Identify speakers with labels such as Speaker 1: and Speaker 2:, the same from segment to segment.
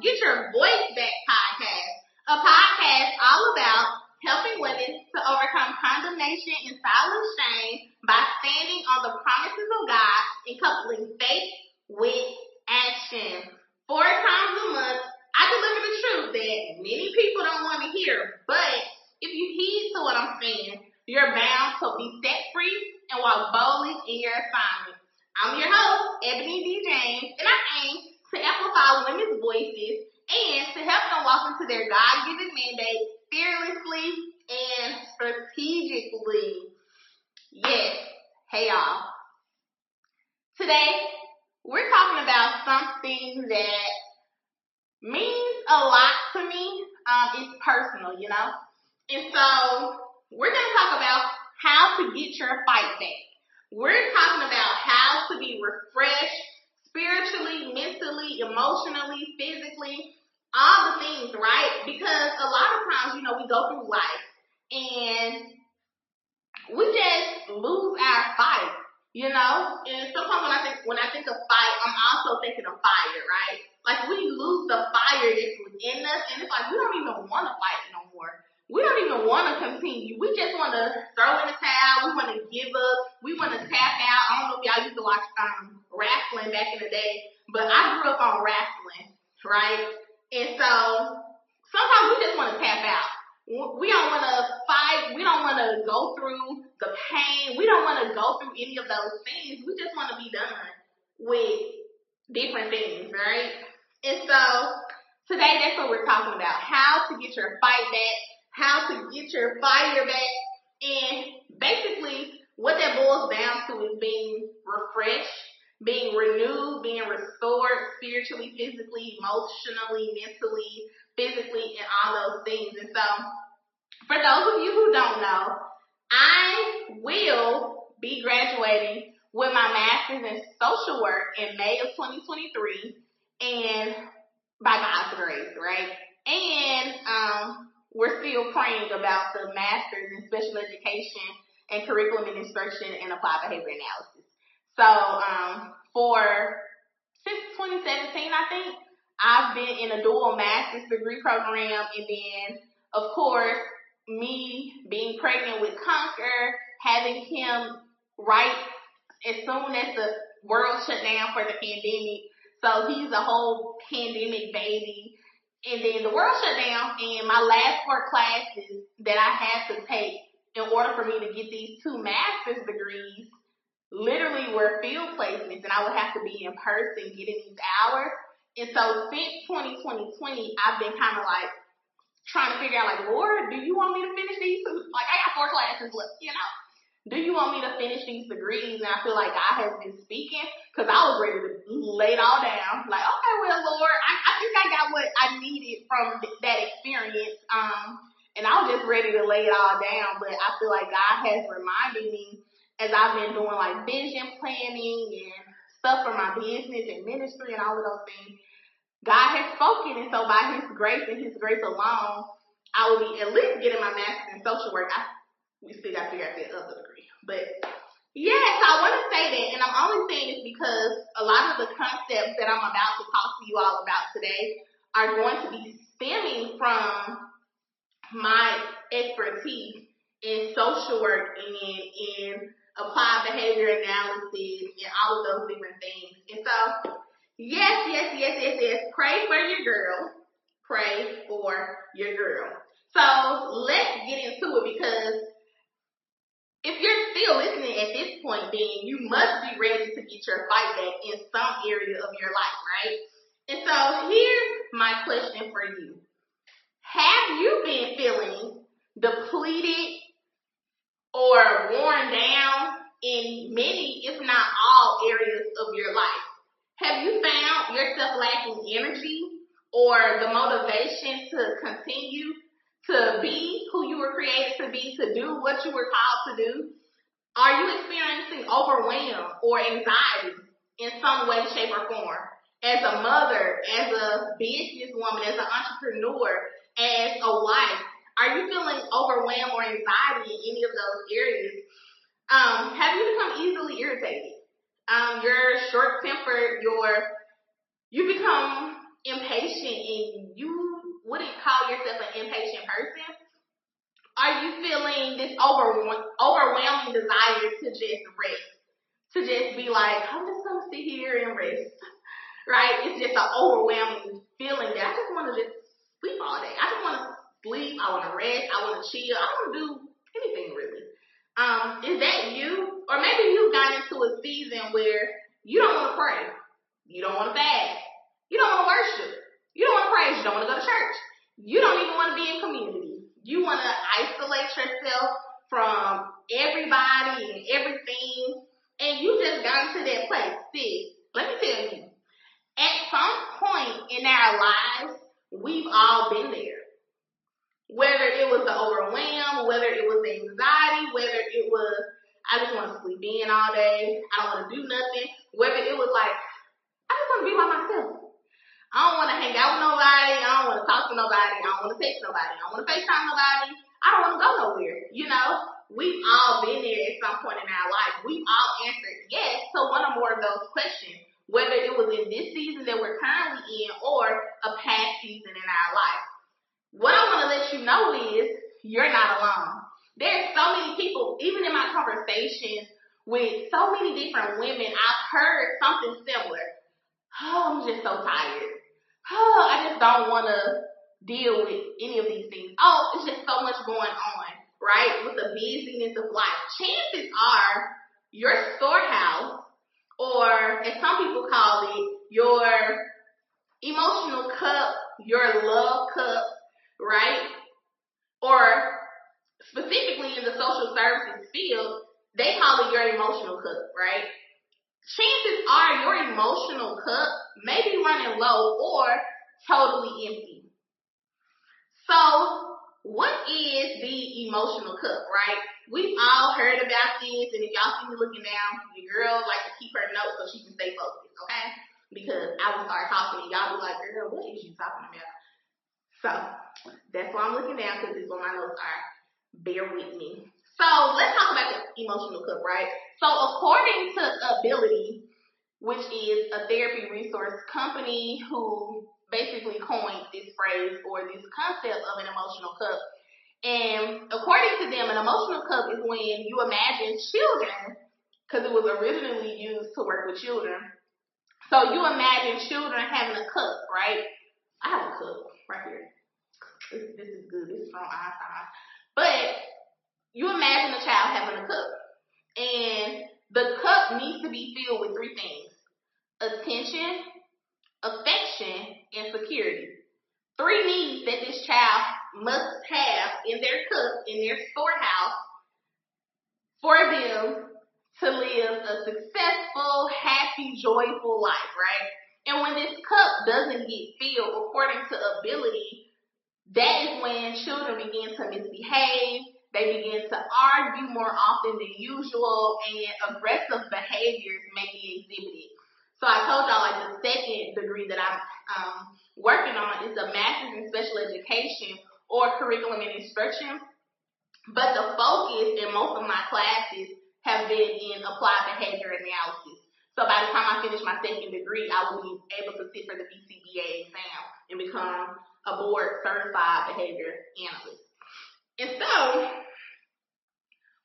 Speaker 1: Get Your Voice Back podcast, a podcast all about helping women to overcome condemnation and silent shame by standing on the promises of God and coupling faith with action. Four times a month, I deliver the truth that many people don't want to hear, but if you heed to what I'm saying, you're bound to be set free and walk boldly in your assignment. I'm your host, Ebony D. James, and I aim to amplify women's voices and to help them walk into their God-given mandate fearlessly and strategically. Yes. Hey y'all. Today, we're talking about something that means a lot to me. Um, it's personal, you know? And so, we're going to talk about how to get your fight back. We're talking about how to be refreshed spiritually, mentally, emotionally, physically, all the things, right? Because a lot of times, you know, we go through life and we just lose our fight, you know? And sometimes when I think when I think of fight, I'm also thinking of fire, right? Like we lose the fire that's within us and it's like we don't even want to fight no more we don't even want to continue. We just want to throw in the towel. We want to give up. We want to tap out. I don't know if y'all used to watch um, wrestling back in the day, but I grew up on wrestling, right? And so sometimes we just want to tap out. We don't want to fight. We don't want to go through the pain. We don't want to go through any of those things. We just want to be done with different things, right? And so today that's what we're talking about. How to get your fight back how to get your fire back. And basically, what that boils down to is being refreshed, being renewed, being restored spiritually, physically, emotionally, mentally, physically, and all those things. And so, for those of you who don't know, I will be graduating with my master's in social work in May of 2023, and by God's grace, right? And um, we're still praying about the master's in special education and curriculum and instruction and applied behavior analysis. So, um, for since 2017, I think I've been in a dual master's degree program and then, of course, me being pregnant with Conquer, having him right as soon as the world shut down for the pandemic. So he's a whole pandemic baby. And then the world shut down and my last four classes that I had to take in order for me to get these two master's degrees literally were field placements and I would have to be in person getting these hours. And so since 2020, I've been kind of like trying to figure out like, Lord, do you want me to finish these? Like I got four classes left, you know? Do you want me to finish these degrees? And I feel like God has been speaking because I was ready to lay it all down. Like, okay, well, Lord, I, I think I got what I needed from th- that experience. Um, and I was just ready to lay it all down. But I feel like God has reminded me as I've been doing like vision planning and stuff for my business and ministry and all of those things. God has spoken. And so by his grace and his grace alone, I will be at least getting my master's in social work. I we still got to figure out that other. But yes, I want to say that, and I'm only saying this because a lot of the concepts that I'm about to talk to you all about today are going to be stemming from my expertise in social work and in applied behavior analysis and all of those different things. And so, yes, yes, yes, yes, yes, pray for your girl. Pray for your girl. So let's get into it because if you're still listening at this point, then you must be ready to get your fight back in some area of your life, right? And so here's my question for you. Have you been feeling depleted or worn down in many, if not all areas of your life? Have you found yourself lacking energy or the motivation to continue to be who you were created to be, to do what you were called to do? Are you experiencing overwhelm or anxiety in some way, shape, or form? As a mother, as a businesswoman, as an entrepreneur, as a wife, are you feeling overwhelmed or anxiety in any of those areas? Um, have you become easily irritated? Um, you're short tempered, you're, you become impatient and you wouldn't call yourself an impatient person? Are you feeling this over, overwhelming desire to just rest? To just be like, I'm just gonna sit here and rest. Right? It's just an overwhelming feeling that I just wanna just sleep all day. I just wanna sleep, I wanna rest, I wanna chill, I wanna do anything really. Um, is that you? Or maybe you've gotten into a season where you don't wanna pray. You don't wanna fast. You don't wanna worship. You don't wanna praise. You don't wanna go to church. You don't even wanna be in community. You wanna isolate yourself from everybody and everything. And you just got into that place. See, let me tell you, at some point in our lives, we've all been there. Whether it was the overwhelm, whether it was the anxiety, whether it was I just want to sleep in all day, I don't want to do nothing, whether it was like I just want to be by myself. I don't want to hang out with nobody. I don't want to nobody. I don't want to text nobody. I don't want to FaceTime nobody. I don't want to go nowhere. You know, we've all been there at some point in our life. We've all answered yes to one or more of those questions, whether it was in this season that we're currently in or a past season in our life. What I want to let you know is you're not alone. There's so many people, even in my conversations with so many different women, I've heard something similar. Oh, I'm just so tired oh, I just don't want to deal with any of these things. Oh, it's just so much going on, right? With the busyness of life. Chances are your storehouse, or as some people call it, your emotional cup, your love cup, right? Or specifically in the social services field, they call it your emotional cup, right? chances are your emotional cup may be running low or totally empty. So, what is the emotional cup, right? We've all heard about this, and if y'all see me looking down, your girl like to keep her notes so she can stay focused, okay? Because I will start talking, and y'all be like, girl, what is you talking about? So, that's why I'm looking down, because this is what my notes are. Bear with me. So, let's talk about the emotional cup, right? So according to Ability, which is a therapy resource company who basically coined this phrase or this concept of an emotional cup. And according to them, an emotional cup is when you imagine children, because it was originally used to work with children. So you imagine children having a cup, right? I have a cup right here. This, this is good. This is from Einstein. But you imagine a child having a cup. And the cup needs to be filled with three things. Attention, affection, and security. Three needs that this child must have in their cup, in their storehouse, for them to live a successful, happy, joyful life, right? And when this cup doesn't get filled according to ability, that is when children begin to misbehave, they begin to argue more often than usual and aggressive behaviors may be exhibited. So I told y'all like the second degree that I'm um, working on is a master's in special education or curriculum and instruction. But the focus in most of my classes have been in applied behavior analysis. So by the time I finish my second degree, I will be able to sit for the BCBA exam and become a board certified behavior analyst. And so,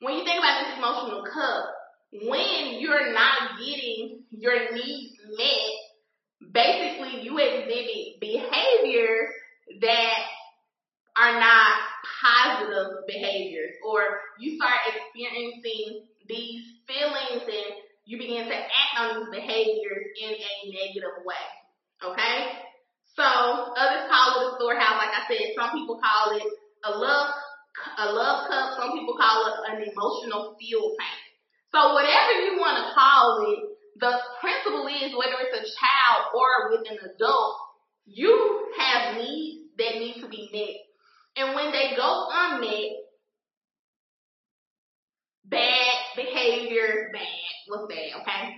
Speaker 1: when you think about this emotional cup, when you're not getting your needs met, basically you exhibit behaviors that are not positive behaviors, or you start experiencing these feelings and you begin to act on these behaviors in a negative way. Okay? So others call it a storehouse, like I said, some people call it a love a love cup. Some people call it an emotional fuel tank. So whatever you want to call it, the principle is whether it's a child or with an adult, you have needs that need to be met. And when they go unmet, bad behaviors, bad, what's bad, okay?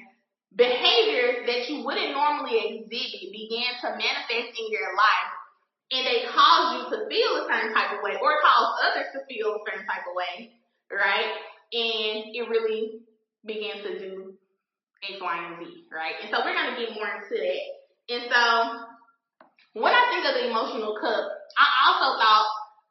Speaker 1: Behaviors that you wouldn't normally exhibit begin to manifest in your life and they cause you to feel a certain type of way or cause others to feel a certain type of way, right? And it really begins to do X, Y, and Z, right? And so we're going to get more into that. And so when I think of the emotional cup, I also thought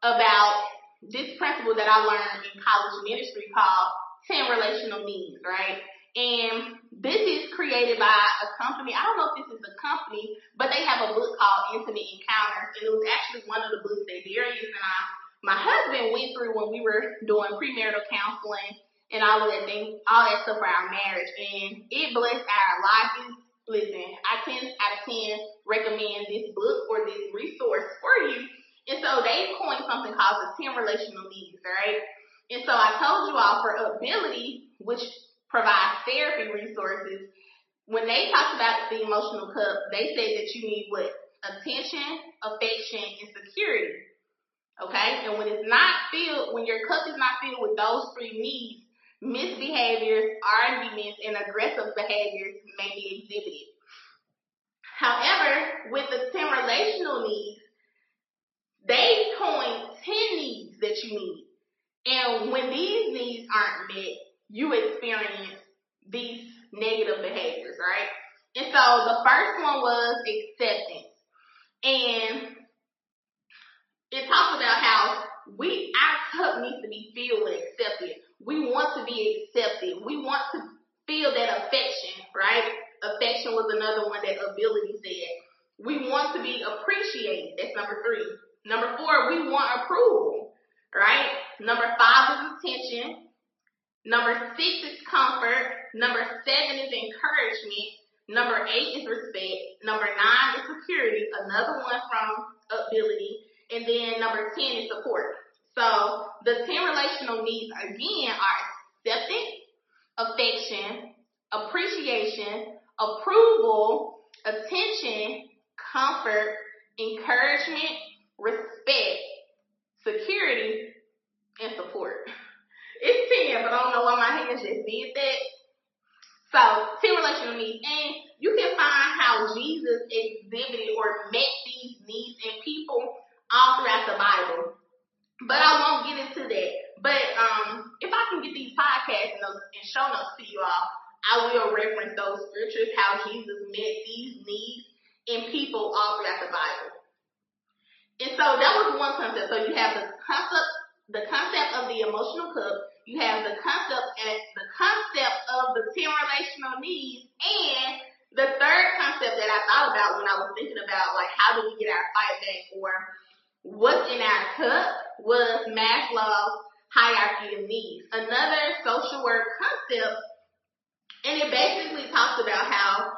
Speaker 1: about this principle that I learned in college ministry called 10 relational needs, right? And this is created by a company. I don't know if this is a company, but they have a book called Intimate Encounters. And it was actually one of the books that Darius and I, my husband went through when we were doing premarital counseling and all of that thing, all that stuff for our marriage. And it blessed our lives. Listen, I 10 out of 10 recommend this book or this resource for you. And so they coined something called the 10 relational needs, right? And so I told you all for ability, which provides therapy resources. When they talked about the emotional cup, they said that you need what? Attention, affection, and security. Okay? And when it's not filled, when your cup is not filled with those three needs, misbehaviors, arguments, and aggressive behaviors may be exhibited. However, with the 10 relational needs, they coined 10 needs that you need. And when these needs aren't met, you experience these negative behaviors, right? And so the first one was acceptance. And it talks about how we, our cup needs to be filled and accepted. We want to be accepted. We want to feel that affection, right? Affection was another one that ability said. We want to be appreciated. That's number three. Number four, we want approval, right? Number five is attention. Number six is comfort. Number seven is encouragement. Number eight is respect. Number nine is security, another one from ability. And then number 10 is support. So the 10 relational needs again are acceptance, affection, appreciation, approval, attention, comfort, encouragement, respect, security, and support. It's 10, but I don't know why my hands just did that. So, 10 relational needs. And you can find how Jesus exhibited or met these needs in people all throughout the Bible. But I won't get into that. But um, if I can get these podcast notes and show notes to you all, I will reference those scriptures, how Jesus met these needs in people all throughout the Bible. And so that was one concept. So you have the concept the concept of the emotional cup, you have the concept and the concept of the 10 relational needs, and the third concept that I thought about when I was thinking about like how do we get our fight back or what's in our cup was Maslow's hierarchy of needs. Another social work concept, and it basically talks about how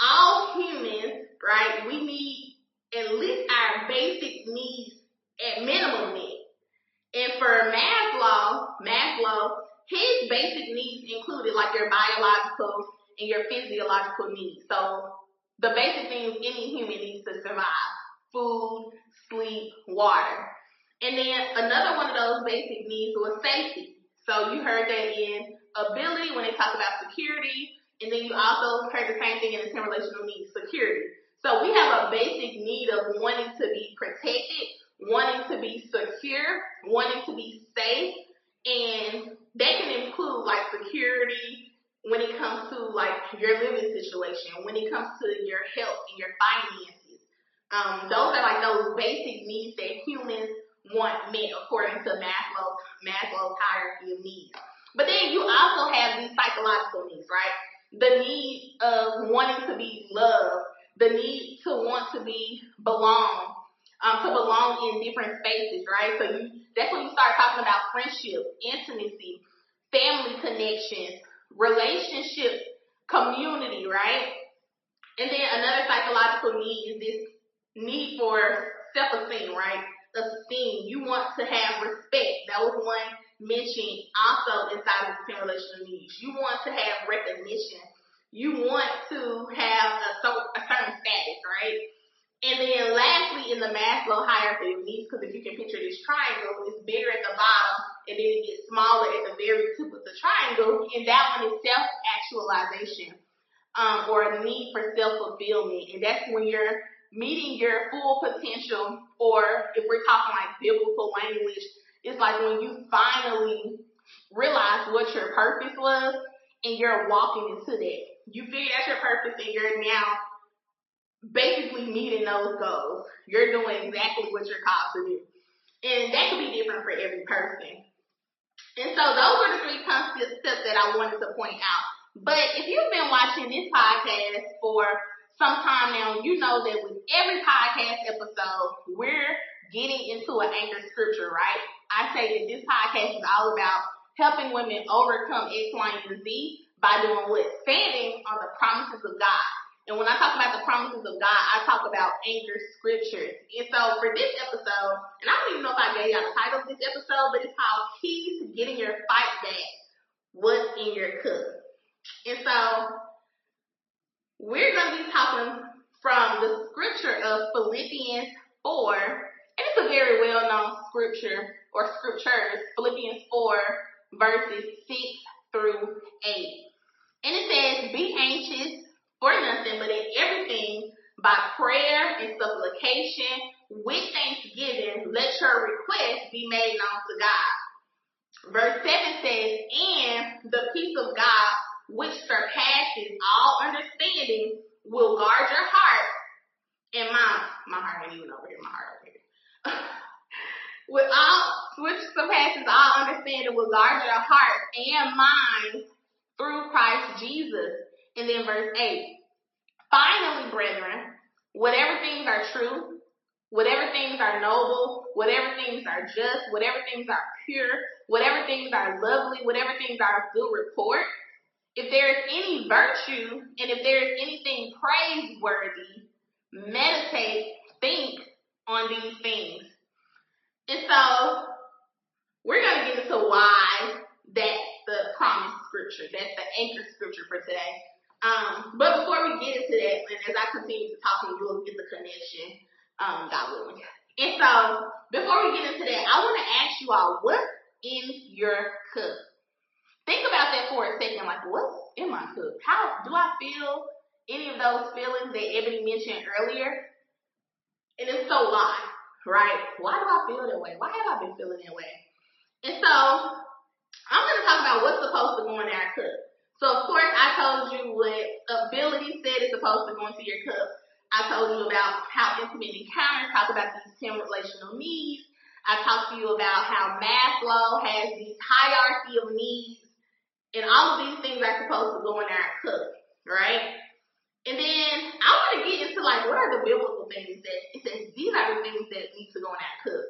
Speaker 1: all humans, right, we need at least our basic needs at minimum needs. And for Maslow, Maslow, his basic needs included like your biological and your physiological needs. So the basic things any human needs to survive. Food, sleep, water. And then another one of those basic needs was safety. So you heard that in ability when they talk about security, and then you also heard the same thing in the 10 relational needs, security. So we have a basic need of wanting to be protected, wanting to be secure, wanting to be safe, and that can include like security when it comes to like your living situation, when it comes to your health and your finances. Um, those are like those basic needs that humans want met according to Maslow's Maslow's hierarchy of needs. But then you also have these psychological needs, right? The need of wanting to be loved, the need to want to be belong, um, to belong in different spaces, right? So you, that's when you start talking about friendship, intimacy, family connections, relationship, community, right? And then another psychological need is this need for self-esteem, right? Esteem. You want to have respect. That was one mentioned also inside of the 10 relational needs. You want to have recognition. You want to have a, a certain status, right? And then lastly, in the Maslow hierarchy of needs, because if you can picture this triangle, it's bigger at the bottom and then it gets smaller at the very tip of the triangle. And that one is self-actualization, um, or a need for self-fulfillment. And that's when you're meeting your full potential, or if we're talking like biblical language, it's like when you finally realize what your purpose was and you're walking into that. You figured out your purpose and you're now basically meeting those goals. You're doing exactly what you're called to do. And that could be different for every person. And so those are the three concepts that I wanted to point out. But if you've been watching this podcast for some time now, you know that with every podcast episode, we're getting into an anchor scripture, right? I say that this podcast is all about helping women overcome X, Y, and Z by doing what? Standing on the promises of God. And when I talk about the promises of God, I talk about anchor scriptures. And so for this episode, and I don't even know if I gave y'all the title of this episode, but it's called Keys to Getting Your Fight Back. What's in your cup? And so we're going to be talking from the scripture of Philippians 4. And it's a very well known scripture or scriptures, Philippians 4 verses 6 through 8. And it says, be anxious for nothing, but in everything by prayer and supplication with thanksgiving, let your requests be made known to God. Verse 7 says, and the peace of God, which surpasses all understanding, will guard your heart and mind. My heart ain't even over here, my heart over here. With all, which surpasses all understanding, will guard your heart and mind through Christ Jesus. And then verse 8. Finally, brethren, whatever things are true, whatever things are noble, whatever things are just, whatever things are pure, whatever things are lovely, whatever things are of good report, if there is any virtue and if there is anything praiseworthy, meditate, think on these things. And so we're going to get into why that's the promise scripture. That's the anchor scripture for today. Um, but before we get into that, and as I continue to talk, and you'll get the connection, um, God willing. And so, before we get into that, I want to ask you all, what's in your cup? Think about that for a second. Like, what's in my cup? How do I feel any of those feelings that Ebony mentioned earlier? And it's so why, right? Why do I feel that way? Why have I been feeling that way? And so, I'm going to talk about what's supposed to go in our cup. So of course I told you what ability said is supposed to go into your cup. I told you about how intimate encounters talk about these 10 relational needs. I talked to you about how Maslow has these hierarchy of needs and all of these things are supposed to go in our cup, right? And then I want to get into like what are the biblical things that it says these are the things that need to go in our cup.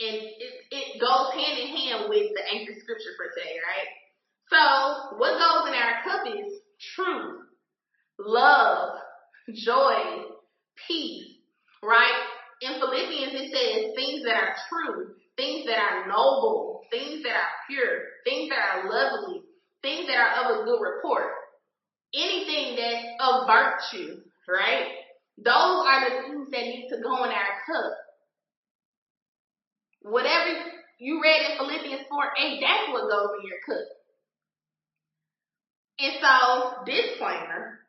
Speaker 1: And it, it goes hand in hand with the anchor scripture for today, right? So what goes in our cup is truth, love, joy, peace, right? In Philippians it says things that are true, things that are noble, things that are pure, things that are lovely, things that are of a good report. Anything that's of virtue, right? Those are the things that need to go in our cup. Whatever you read in Philippians 4 8, that's what goes in your cup. And so, disclaimer,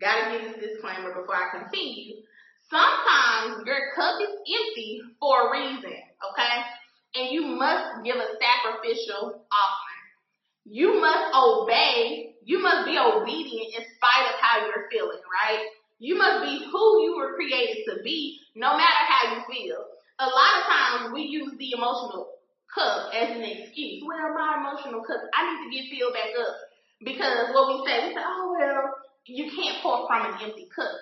Speaker 1: gotta give this disclaimer before I continue. Sometimes your cup is empty for a reason, okay? And you must give a sacrificial offering. You must obey, you must be obedient in spite of how you're feeling, right? You must be who you were created to be, no matter how you feel. A lot of times we use the emotional cup as an excuse. Well, my emotional cup, I need to get filled back up. Because what we say, we say, oh, well, you can't pour from an empty cup.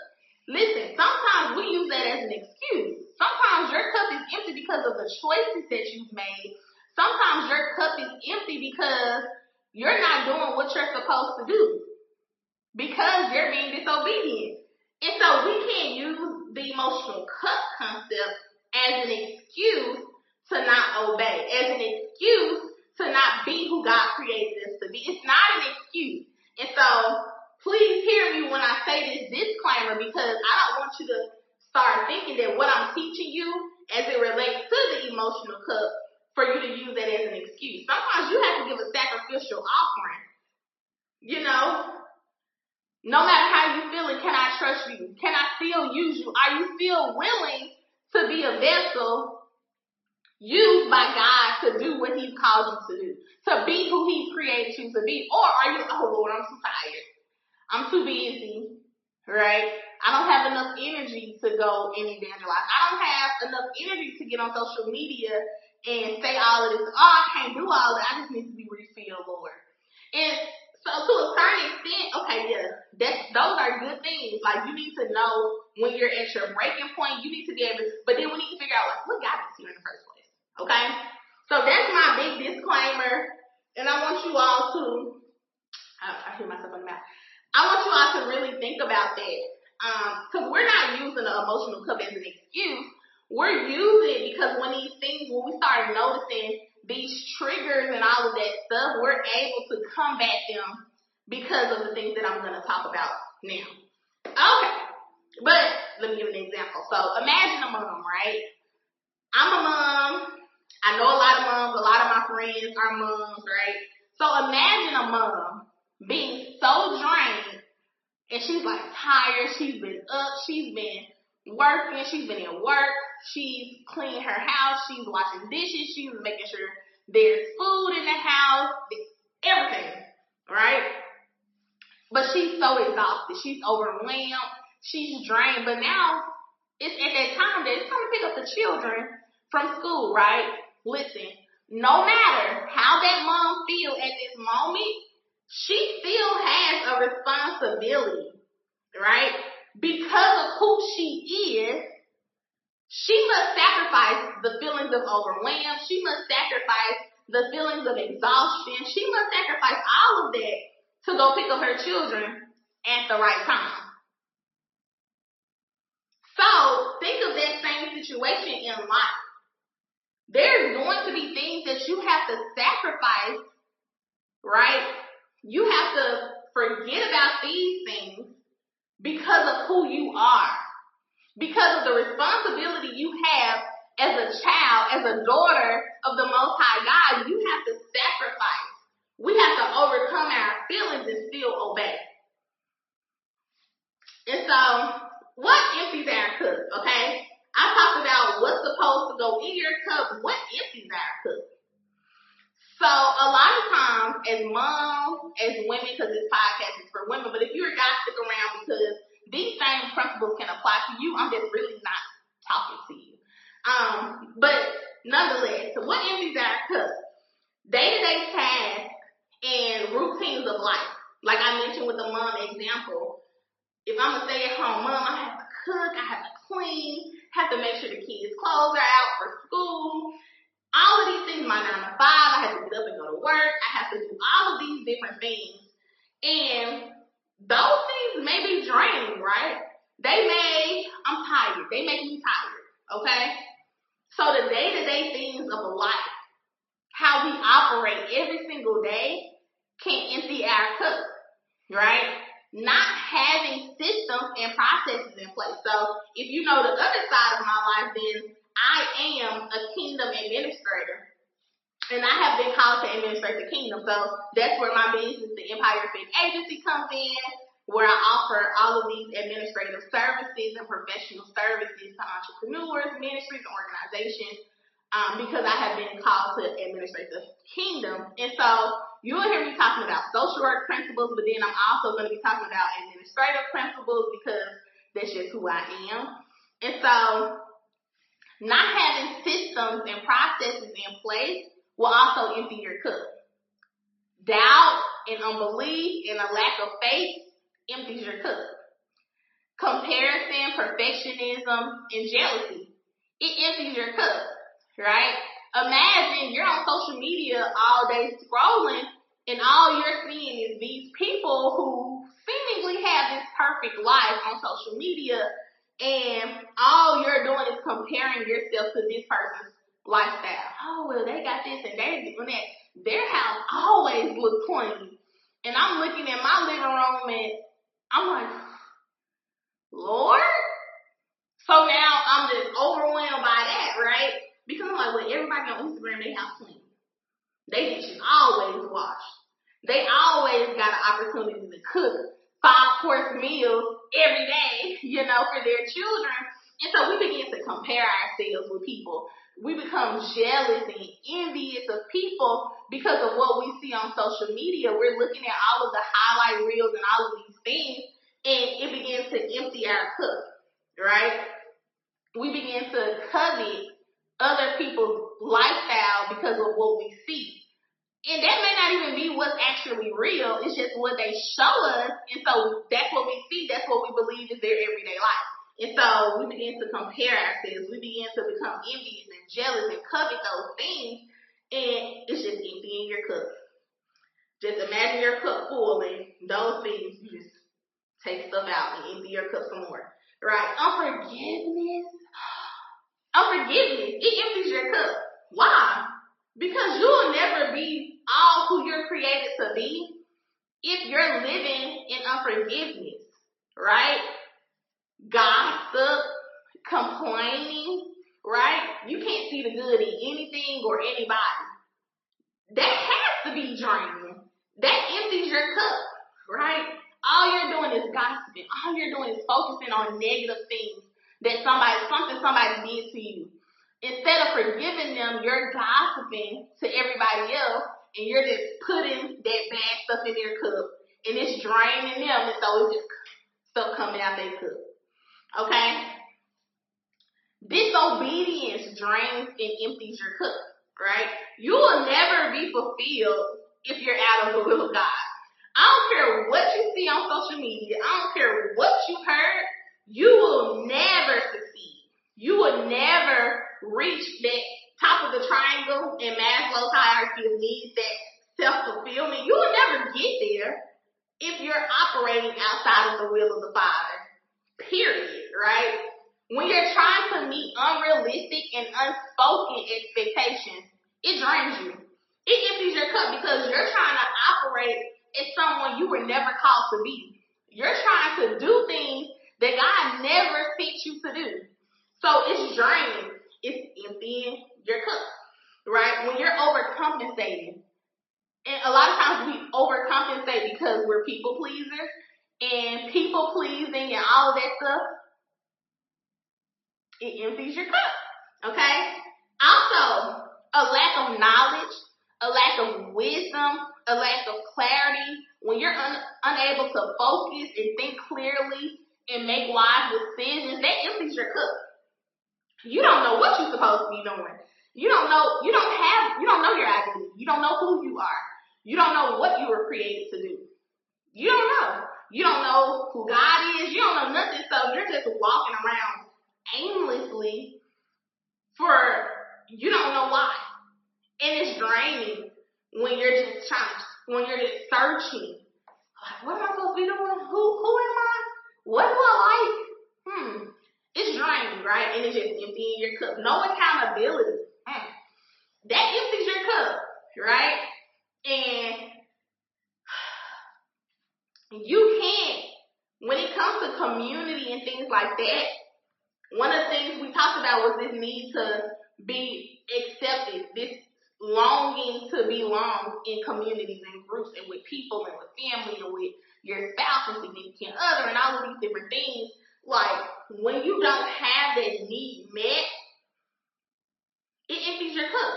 Speaker 1: Listen, sometimes we use that as an excuse. Sometimes your cup is empty because of the choices that you've made. Sometimes your cup is empty because you're not doing what you're supposed to do. Because you're being disobedient. And so we can't use the emotional cup concept as an excuse to not obey, as an excuse to not be who God created us to be. It's not an excuse. And so please hear me when I say this disclaimer because I don't want you to start thinking that what I'm teaching you as it relates to the emotional cup for you to use that as an excuse. Sometimes you have to give a sacrificial offering. You know, no matter how you feeling, can I trust you? Can I still use you? Are you still willing to be a vessel used by God to do what He's called you to do, to be who He's created you to be? Or are you, oh Lord, I'm too tired. I'm too busy, right? I don't have enough energy to go and evangelize. I don't have enough energy to get on social media and say all of this. Oh, I can't do all that. I just need to be refilled, Lord. And so to a certain extent, okay, yeah, that's those are good things. Like you need to know when you're at your breaking point. You need to be able, to, but then we need to figure out like what got us here in the first place. Okay, so that's my big disclaimer, and I want you all to. I, I hear myself on the mouth. I want you all to really think about that. Because um, we're not using the emotional cup as an excuse. We're using because when these things, when we start noticing these triggers and all of that stuff, we're able to combat them because of the things that I'm going to talk about now. Okay. But let me give an example. So imagine a mom, right? I'm a mom. I know a lot of moms. A lot of my friends are moms, right? So imagine a mom being so drained and she's like tired. She's been up. She's been working. She's been at work. She's cleaning her house. She's washing dishes. She's making sure there's food in the house. Everything. Right? But she's so exhausted. She's overwhelmed. She's drained. But now it's at that time that it's time to pick up the children from school, right? Listen, no matter how that mom feel at this moment, she still has a responsibility, right? Because of who she is, she must sacrifice the feelings of overwhelm. She must sacrifice the feelings of exhaustion. She must sacrifice all of that to go pick up her children at the right time. So think of that same situation in life. There's going to be things that you have to sacrifice, right? You have to forget about these things because of who you are. Because of the responsibility you have as a child, as a daughter of the Most High God, you have to sacrifice. We have to overcome our feelings and still obey. And so, what empties our cup, okay? I talked about what's supposed to go in your cup. What empties our cup? So a lot of times as moms, as women, because this podcast is for women, but if you're a guy, stick around because these same principles can apply to you. I'm just really not talking to you. Um, but nonetheless, so what empties our cup? Day-to-day tasks and routines of life. Like I mentioned with the mom example, if I'm a stay-at-home mom, I have to cook, I have to clean, have to make sure the kids' clothes are out for school, all of these things, my nine to five, I have to get up and go to work. I have to do all of these different things. And those things may be draining, right? They may, I'm tired. They make me tired. Okay? So the day to day things of life, how we operate every single day can empty our cup, right? Not having systems and processes in place. So if you know the other side of my life, then I am a kingdom administrator. And I have been called to administrate the kingdom. So that's where my business, the Empire Fit Agency, comes in, where I offer all of these administrative services and professional services to entrepreneurs, ministries, organizations, um, because I have been called to administrate the kingdom. And so you'll hear me talking about social work principles, but then I'm also going to be talking about administrative principles because that's just who I am. And so not having systems and processes in place will also empty your cup. Doubt and unbelief and a lack of faith empties your cup. Comparison, perfectionism, and jealousy, it empties your cup, right? Imagine you're on social media all day scrolling and all you're seeing is these people who seemingly have this perfect life on social media and all you're doing is comparing yourself to this person's lifestyle. Oh, well, they got this and they're doing that. Their house always looks clean. And I'm looking at my living room and I'm like, Lord? So now I'm just overwhelmed by that, right? Because I'm like, well, everybody on Instagram, they house clean. They dishes always washed. They always got an opportunity to cook five course meals every day, you know, for their children. And so we begin to compare ourselves with people. We become jealous and envious of people because of what we see on social media. We're looking at all of the highlight reels and all of these things. and it begins to empty our cup, right? We begin to covet other people's lifestyle because of what we see. And that may not even be what's actually real. It's just what they show us. And so that's what we see. That's what we believe is their everyday life. And so we begin to compare ourselves. We begin to become envious and jealous and covet those things. And it's just emptying your cup. Just imagine your cup full and those things, you just take stuff out and empty your cup some more. Right? Unforgiveness. Unforgiveness. It empties your cup. Why? Because you will never be all who you're created to be if you're living in unforgiveness, right? Gossip, complaining, right? You can't see the good in anything or anybody. That has to be draining. That empties your cup, right? All you're doing is gossiping. All you're doing is focusing on negative things that somebody, something somebody did to you instead of forgiving them, you're gossiping to everybody else and you're just putting that bad stuff in their cup and it's draining them and so it's just stuff coming out their cup. Okay? Disobedience drains and empties your cup, right? You will never be fulfilled if you're out of the will of God. I don't care what you see on social media. I don't care what you heard. You will never succeed. You will never reach that top of the triangle in Maslow's hierarchy of needs, that self-fulfillment, you will never get there if you're operating outside of the will of the Father. Period, right? When you're trying to meet unrealistic and unspoken expectations, it drains you. It empties your cup because you're trying to operate as someone you were never called to be. You're trying to do things that God never sent you to do. So it's draining it's emptying your cup, right? When you're overcompensating, and a lot of times we overcompensate because we're people pleasers and people pleasing and all of that stuff, it empties your cup, okay? Also, a lack of knowledge, a lack of wisdom, a lack of clarity, when you're un- unable to focus and think clearly and make wise decisions, that empties your cup. You don't know what you're supposed to be doing. You don't know, you don't have, you don't know your identity. You don't know who you are. You don't know what you were created to do. You don't know. You don't know who God is. You don't know nothing. So you're just walking around aimlessly for you don't know why. And it's draining when you're just trying, when you're just searching. Like, what am I supposed to be doing? Who, who am I? What do I like? Hmm it's draining, right? And it's just emptying your cup. No accountability. Mm. That empties your cup, right? And you can't, when it comes to community and things like that, one of the things we talked about was this need to be accepted, this longing to belong in communities and groups and with people and with family and with your spouse and significant other and all of these different things. Like, when you don't have that need met, it empties your cup.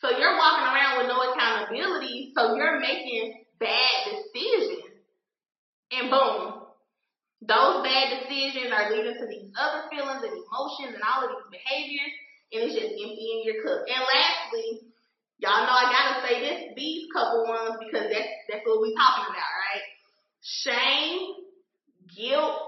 Speaker 1: So you're walking around with no accountability, so you're making bad decisions. And boom, those bad decisions are leading to these other feelings and emotions and all of these behaviors, and it's just emptying your cup. And lastly, y'all know I gotta say this, these couple ones because that's that's what we're talking about, right? Shame, guilt,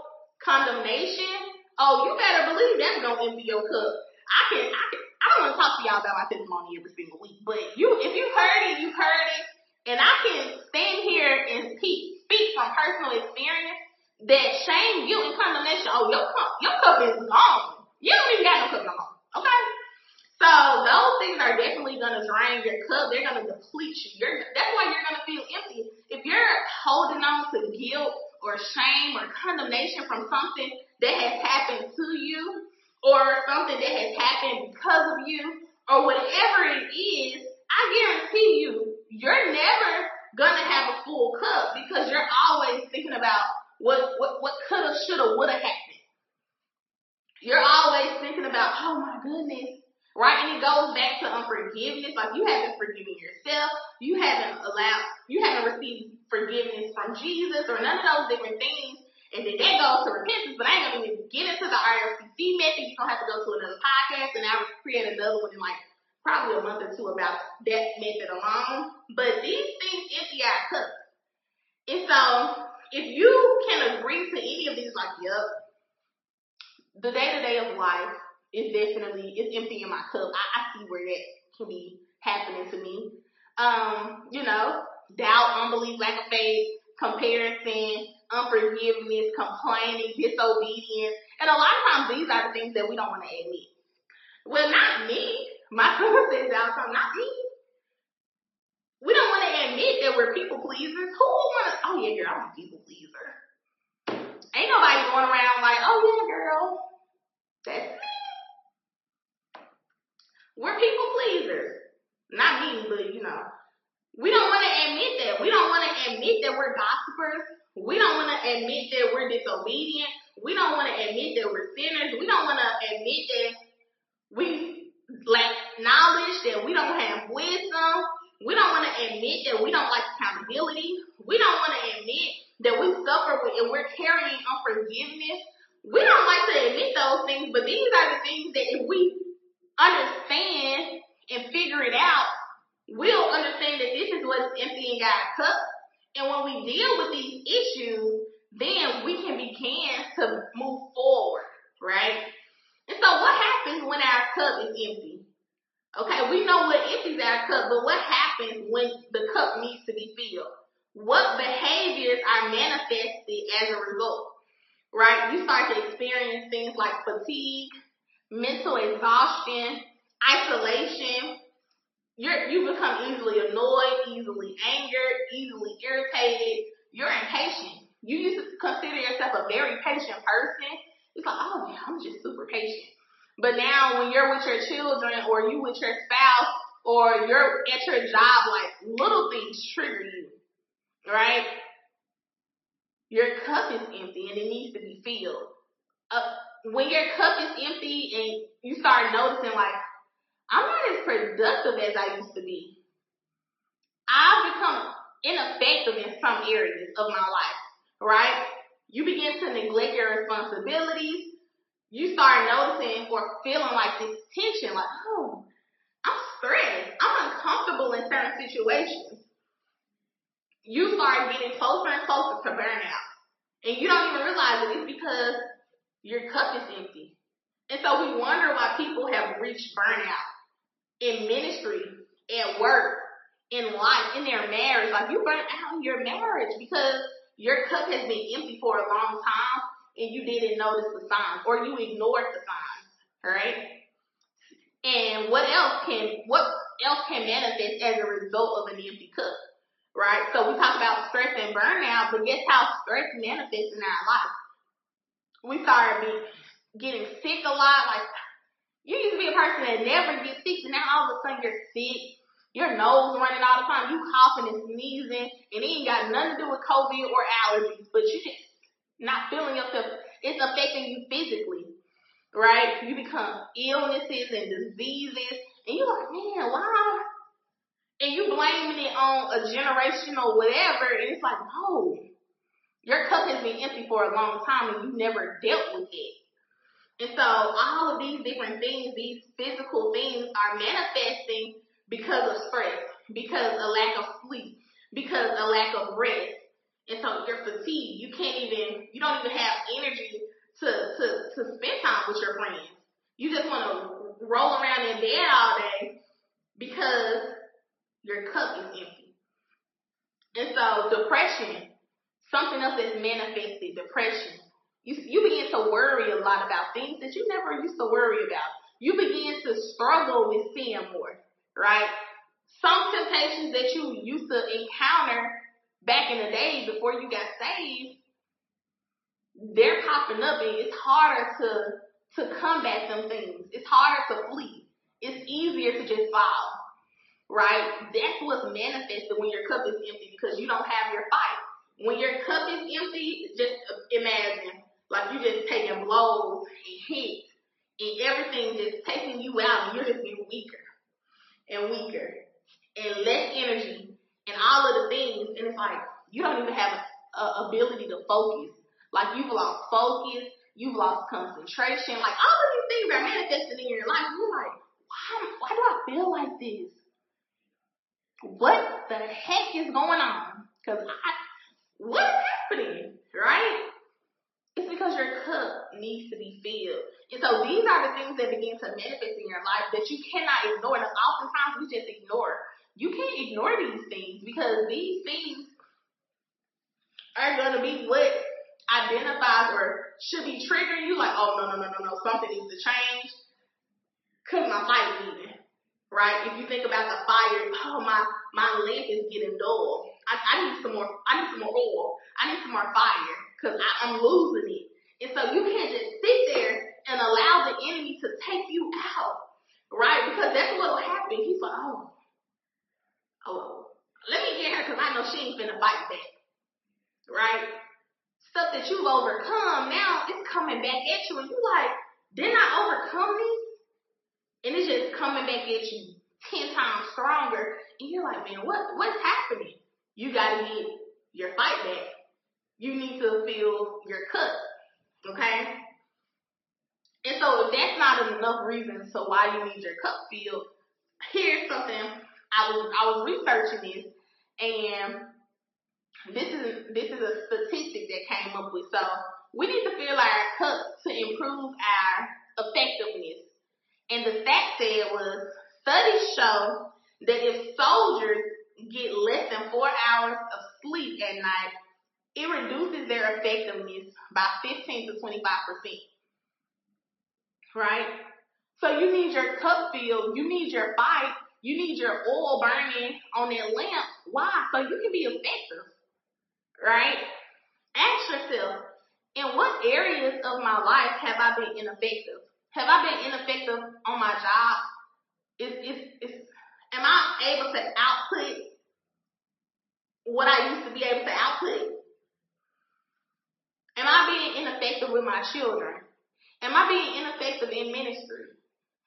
Speaker 1: condemnation, oh, you better believe that's gonna empty your cup. I can, I can, I don't want to talk to y'all about my testimony every single week, but you, if you heard it, you heard it, and I can stand here and speak, speak from personal experience that shame, guilt, and condemnation. Oh, your cup, your cup is gone. You don't even got no cup no more. Okay. So those things are definitely gonna drain your cup. They're gonna deplete you. You're, that's why you're gonna feel empty. If you're holding on to guilt or shame or condemnation from something that has happened to you or something that has happened because of you or whatever it is, I guarantee you, you're never gonna have a full cup because you're always thinking about what what what coulda, shoulda, woulda happened. You're always thinking about, oh my goodness, right? And it goes back to unforgiveness. Like you haven't forgiven yourself, you haven't allowed, you haven't received forgiveness from Jesus or none of those different things. And then that goes to repentance, but I ain't gonna even get into the RLCC method. You're gonna have to go to another podcast and I will create another one in like probably a month or two about that method alone. But these things empty our cup. And so if you can agree to any of these, like, yep, the day to day of life is definitely it's emptying my cup. I, I see where that can be happening to me. Um, you know, doubt, unbelief, lack of faith, comparison, unforgiveness, complaining, disobedience. And a lot of times these are the things that we don't want to admit. Well, not me. My says all the time, not me. We don't want to admit that we're people pleasers. Who want to, oh yeah, girl, I'm a people pleaser. Ain't nobody going around like, oh yeah, girl, that's me. We're people pleasers. Not me, but you know. We don't want to admit that. We don't want to admit that we're gossipers. We don't want to admit that we're disobedient. We don't want to admit that we're sinners. We don't want to admit that we lack knowledge, that we don't have wisdom. We don't want to admit that we don't like accountability. We don't want to admit that we suffer with and we're carrying unforgiveness. We don't like to admit those things, but these are the things that if we understand and figure it out, we'll understand that this is what's emptying God's cup. And when we deal with these issues, then we can begin to move forward, right? And so what happens when our cup is empty? Okay, we know what empties our cup, but what happens when the cup needs to be filled? What behaviors are manifested as a result? Right? You start to experience things like fatigue, mental exhaustion, isolation, you're, you become easily annoyed, easily angered, easily irritated. You're impatient. You used to consider yourself a very patient person. It's like, oh yeah, I'm just super patient. But now when you're with your children or you with your spouse or you're at your job, like little things trigger you, right? Your cup is empty and it needs to be filled. Uh, when your cup is empty and you start noticing like, I'm not as productive as I used to be. I've become ineffective in some areas of my life, right? You begin to neglect your responsibilities. You start noticing or feeling like this tension, like, oh, I'm stressed. I'm uncomfortable in certain situations. You start getting closer and closer to burnout. And you don't even realize it. It's because your cup is empty. And so we wonder why people have reached burnout in ministry, at work, in life, in their marriage. Like you burn out in your marriage because your cup has been empty for a long time and you didn't notice the signs or you ignored the signs, right? And what else can, what else can manifest as a result of an empty cup, right? So we talk about stress and burnout, but guess how stress manifests in our life? We start be, getting sick a lot, like you used to be a person that never gets sick, and now all of a sudden you're sick. Your nose running all the time. You coughing and sneezing, and it ain't got nothing to do with COVID or allergies, but you just not feeling yourself. It's affecting you physically, right? You become illnesses and diseases, and you're like, man, why? And you blaming it on a generation or whatever, and it's like, no, your cup has been empty for a long time, and you never dealt with it. And so all of these different things, these physical things are manifesting because of stress, because a lack of sleep, because a lack of rest. And so you're fatigued. You can't even, you don't even have energy to, to, to spend time with your friends. You just want to roll around in bed all day because your cup is empty. And so depression, something else that's manifested, depression, you, you begin to worry a lot about things that you never used to worry about. You begin to struggle with sin more, right? Some temptations that you used to encounter back in the day before you got saved, they're popping up and it's harder to, to combat them things. It's harder to flee. It's easier to just fall, right? That's what's manifested when your cup is empty because you don't have your fight. When your cup is empty, just imagine like you just taking blows and hits and everything just taking you out and you're just getting weaker and weaker and less energy and all of the things. And it's like, you don't even have a, a ability to focus. Like you've lost focus, you've lost concentration, like all of these things are manifesting in your life. You're like, why, why do I feel like this? What the heck is going on? Cause I, what's happening, right? It's because your cup needs to be filled. And so these are the things that begin to manifest in your life that you cannot ignore. And oftentimes we just ignore. You can't ignore these things because these things are going to be what identifies or should be triggering you like, oh, no, no, no, no, no, something needs to change. Cause my fight leaving. Right? If you think about the fire, oh, my, my lamp is getting dull. I, I need some more, I need some more oil. I need some more fire because I'm losing it. And so you can't just sit there and allow the enemy to take you out, right? Because that's what will happen. He's like, oh, oh, let me get her because I know she ain't finna fight back, right? Stuff that you've overcome, now it's coming back at you, and you like, didn't I overcome this? And it's just coming back at you ten times stronger, and you're like, man, what what's happening? You gotta get your fight back you need to fill your cup. Okay? And so if that's not enough reason to why you need your cup filled, here's something I was I was researching this and this is this is a statistic that came up with. So we need to fill our cup to improve our effectiveness. And the stat said was studies show that if soldiers get less than four hours of sleep at night, it reduces their effectiveness by 15 to 25%. Right? So you need your cup filled, you need your fight, you need your oil burning on that lamp. Why? So you can be effective. Right? Ask yourself, in what areas of my life have I been ineffective? Have I been ineffective on my job? Is, is, is, am I able to output what I used to be able to output? Am I being ineffective with my children? Am I being ineffective in ministry?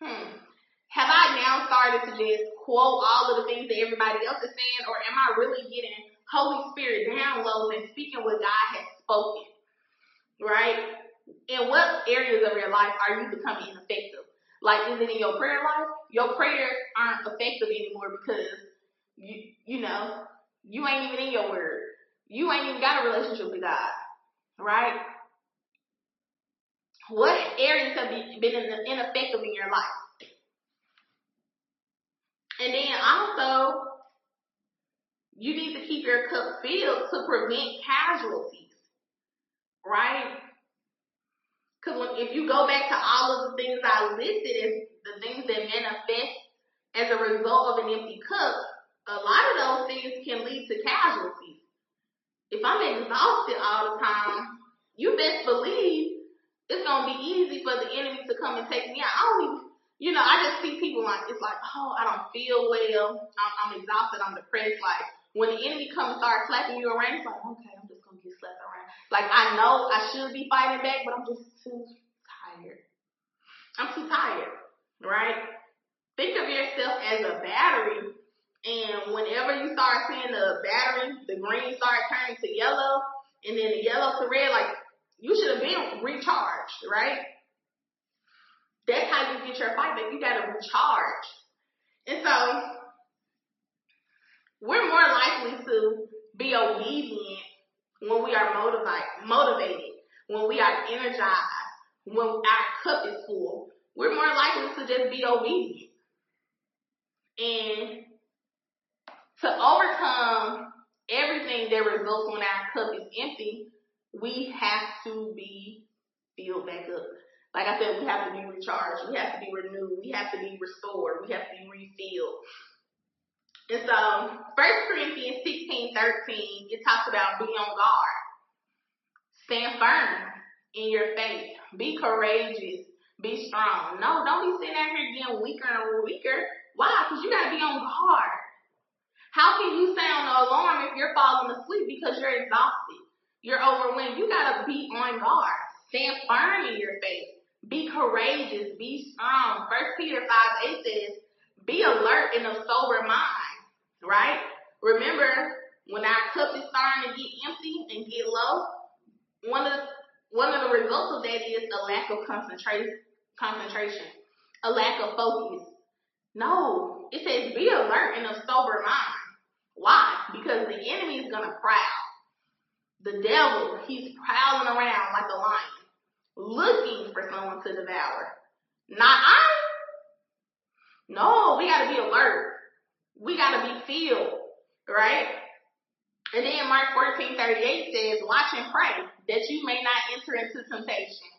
Speaker 1: Hmm. Have I now started to just quote all of the things that everybody else is saying, or am I really getting Holy Spirit downloads and speaking what God has spoken? Right? In what areas of your life are you becoming ineffective? Like, is it in your prayer life? Your prayers aren't effective anymore because you, you know, you ain't even in your word. You ain't even got a relationship with God right? What areas have been ineffective in your life? And then also, you need to keep your cup filled to prevent casualties, right? Because if you go back to all of the things I listed as the things that manifest as a result of an empty cup, a lot of those things can lead to casualties if I'm exhausted all the time, you best believe it's gonna be easy for the enemy to come and take me out. I don't even, you know, I just see people like it's like, oh, I don't feel well. I'm, I'm exhausted. I'm depressed. Like when the enemy comes and starts slapping you around, it's like, okay, I'm just gonna get slapped around. Like I know I should be fighting back, but I'm just too tired. I'm too tired, right? Think of yourself as a battery and whenever you start seeing the battery, the green start turning to yellow, and then the yellow to red, like you should have been recharged, right? That's how you get your fight back. You gotta recharge. And so we're more likely to be obedient when we are motivated, when we are energized, when our cup is full. We're more likely to just be obedient. And to overcome everything that results when our cup is empty, we have to be filled back up. Like I said, we have to be recharged. We have to be renewed. We have to be restored. We have to be refilled. And so, 1 Corinthians 16, 13, it talks about be on guard. Stand firm in your faith. Be courageous. Be strong. No, don't be sitting out here getting weaker and weaker. Why? Because you got to be on guard. How can you sound the alarm if you're falling asleep because you're exhausted? You're overwhelmed. You gotta be on guard. Stand firm in your faith. Be courageous. Be strong. First Peter 5 8 says, be alert and of sober mind. Right? Remember, when our cup is starting to get empty and get low, one of the one of the results of that is a lack of concentration, concentration, a lack of focus. No, it says be alert and of sober mind. Why? Because the enemy is gonna prowl. The devil, he's prowling around like a lion, looking for someone to devour. Not I. No, we gotta be alert. We gotta be filled, right? And then Mark 14, 38 says, watch and pray that you may not enter into temptation.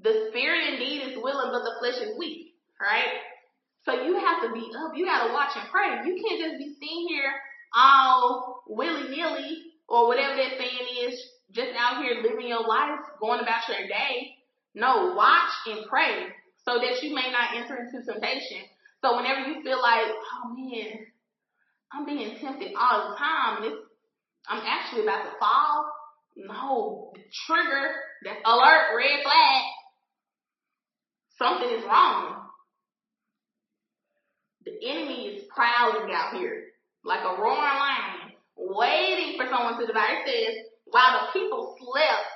Speaker 1: The spirit indeed is willing, but the flesh is weak, right? So you have to be up. You gotta watch and pray. You can't just be sitting here all willy nilly or whatever that saying is, just out here living your life, going about your day. No, watch and pray so that you may not enter into temptation. So whenever you feel like, oh man, I'm being tempted all the time and I'm actually about to fall. No, trigger, that alert, red flag. Something is wrong. The enemy is prowling out here like a roaring lion, waiting for someone to devour. It says, while the people slept,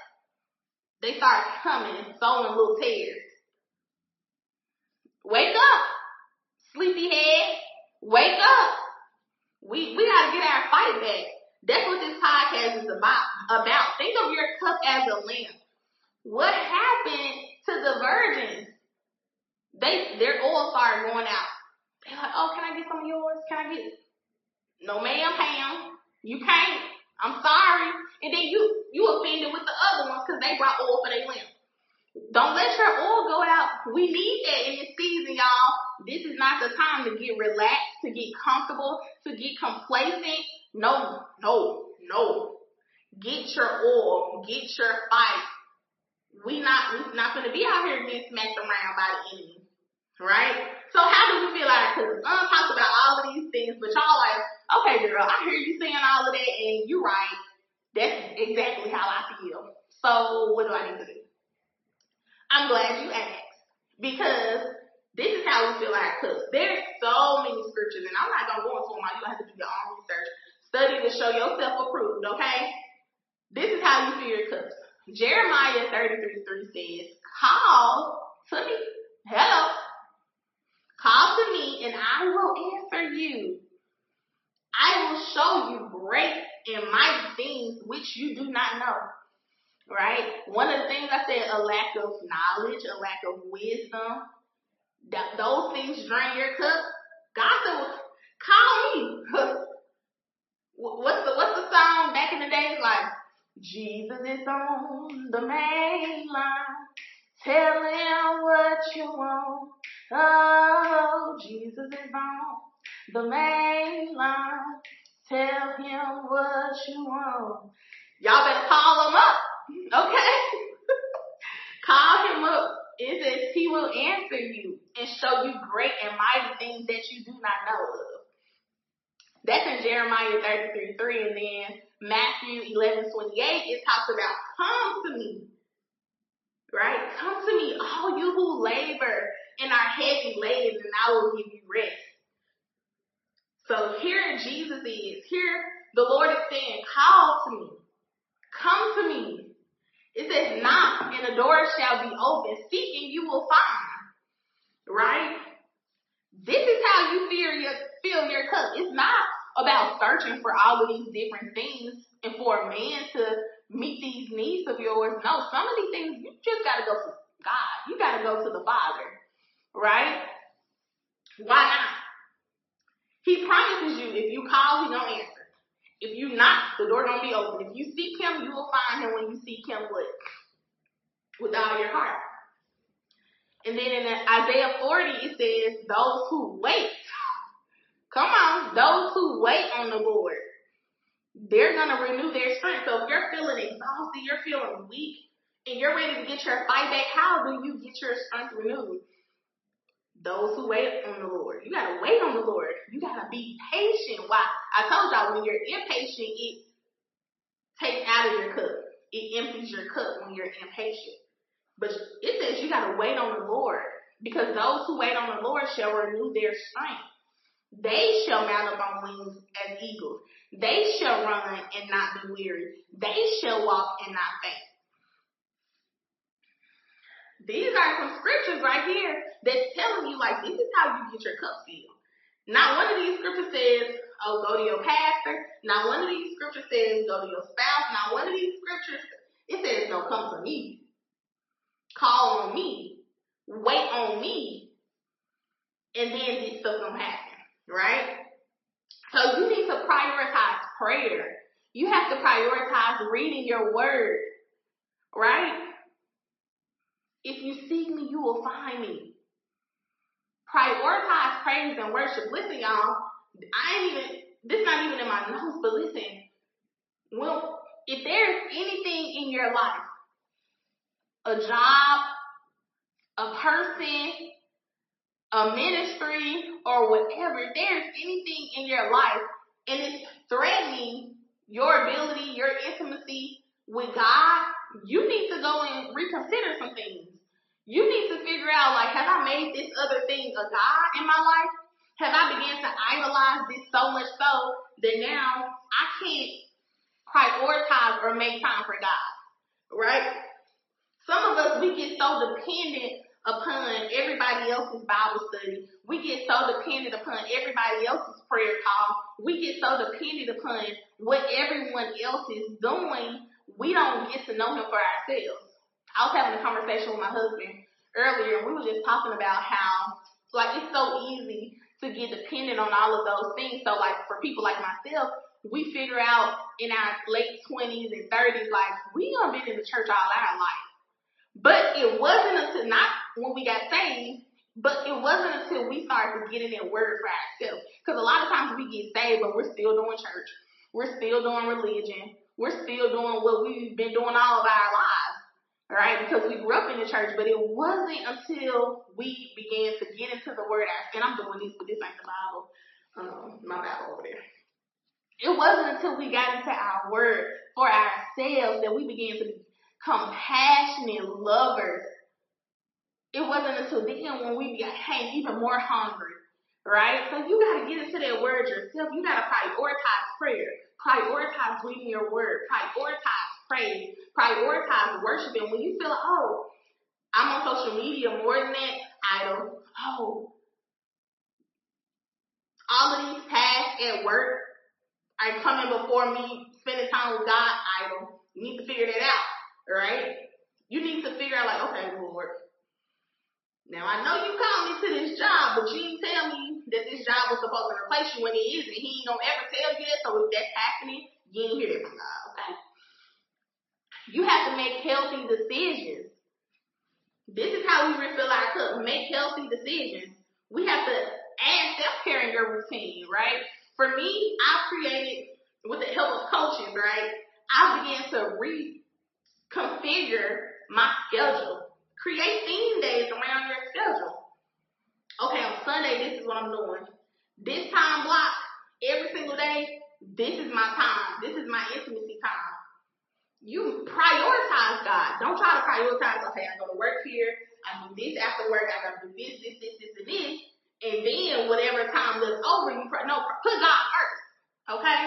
Speaker 1: they start coming and sowing little tares. Wake up, sleepyhead. Wake up. We we gotta get our fight back. That's what this podcast is about. About think of your cup as a lamp. What happened to the virgins? They their oil started going out. They're like, oh, can I get some of yours? Can I get? No, ma'am, Pam. You can't. I'm sorry. And then you you offended with the other ones because they brought oil for their lamp. Don't let your oil go out. We need that in this season, y'all. This is not the time to get relaxed, to get comfortable, to get complacent. No, no, no. Get your oil. Get your fight. We not we not gonna be out here getting smacked around by the enemy. Right? So how do we feel like cause um talks about all of these things, but y'all like, okay girl, I hear you saying all of that and you're right. That's exactly how I feel. So what do I need to do? I'm glad you asked because this is how we feel like cooks. There's so many scriptures, and I'm not gonna go into them all. You have to do your own research, study to show yourself approved. Okay, this is how you feel your cups. Jeremiah 33 3 says, "Call to me, hello, call to me, and I will answer you. I will show you great and mighty things which you do not know." right? One of the things I said, a lack of knowledge, a lack of wisdom, that those things drain your cup. God said, call me. what's the what's the song back in the day? Like Jesus is on the main line. Tell him what you want. Oh, Jesus is on the main line. Tell him what you want. Y'all better call him up. Okay? Call him up. It says he will answer you and show you great and mighty things that you do not know of. That's in Jeremiah 33 3. And then Matthew 11 28, it talks about come to me. Right? Come to me, all you who labor and are heavy laden, and I will give you rest. So here Jesus is. Here the Lord is saying, call to me. Come to me. It says, knock and the door shall be open. Seeking you will find. Right? This is how you fill your, fill your cup. It's not about searching for all of these different things and for a man to meet these needs of yours. No, some of these things you just gotta go to God. You gotta go to the Father. Right? Why not? He promises you if you call, he gonna answer. If you knock, the door gonna be open. If you seek him, you will find him when you seek him with, with all your heart. And then in Isaiah 40, it says, those who wait. Come on, those who wait on the Lord, they're gonna renew their strength. So if you're feeling exhausted, you're feeling weak, and you're ready to get your fight back, how do you get your strength renewed? Those who wait on the Lord. You gotta wait on the Lord. You gotta be patient. Why? I told y'all when you're impatient, it takes out of your cup. It empties your cup when you're impatient. But it says you gotta wait on the Lord. Because those who wait on the Lord shall renew their strength. They shall mount up on wings as eagles. They shall run and not be weary. They shall walk and not faint. These are some scriptures right here that's telling you like this is how you get your cup filled. Not one of these scriptures says, oh, go to your pastor. Not one of these scriptures says, go to your spouse. Not one of these scriptures, it says, no, come to me. Call on me. Wait on me. And then this stuff gonna happen, right? So you need to prioritize prayer. You have to prioritize reading your word, right? If you seek me, you will find me. Prioritize praise and worship. Listen, y'all. I ain't even. This not even in my notes, but listen. Well, if there's anything in your life, a job, a person, a ministry, or whatever, there's anything in your life and it's threatening your ability, your intimacy with God, you need to go and reconsider some things. You need to figure out, like, have I made this other thing a God in my life? Have I began to idolize this so much so that now I can't prioritize or make time for God? Right? Some of us, we get so dependent upon everybody else's Bible study. We get so dependent upon everybody else's prayer call. We get so dependent upon what everyone else is doing. We don't get to know him for ourselves. I was having a conversation with my husband earlier, and we were just talking about how, like, it's so easy to get dependent on all of those things. So, like, for people like myself, we figure out in our late 20s and 30s, like, we done been in the church all our life. But it wasn't until, not when we got saved, but it wasn't until we started getting in that word for ourselves. Because a lot of times we get saved, but we're still doing church. We're still doing religion. We're still doing what we've been doing all of our lives right? Because we grew up in the church, but it wasn't until we began to get into the word, and I'm doing this, but this ain't the Bible. Um, my Bible over there. It wasn't until we got into our word for ourselves that we began to become passionate lovers. It wasn't until then when we became even more hungry, right? So you got to get into that word yourself. You got to prioritize prayer, prioritize reading your word, prioritize praise, prioritize worship. And when you feel oh, I'm on social media more than that, idol. Oh, all of these tasks at work are coming before me spending time with God, idol. You need to figure that out, right? You need to figure out like, okay, Lord, now I know you called me to this job, but you didn't tell me that this job was supposed to replace you when it isn't. He ain't gonna ever tell you that. So if that's happening, you ain't hear that from God, okay? You have to make healthy decisions. This is how we refill our cup. Make healthy decisions. We have to add self-care in your routine, right? For me, I've created, with the help of coaches, right? I began to reconfigure my schedule. Create theme days around your schedule. Okay, on Sunday, this is what I'm doing. This time block, every single day, this is my time. This is my intimacy time you prioritize God. Don't try to prioritize, okay, I'm going to work here, I do this after work, I gotta do this, this, this, this, and this, and then whatever time left over, you pray. no, put God first, okay?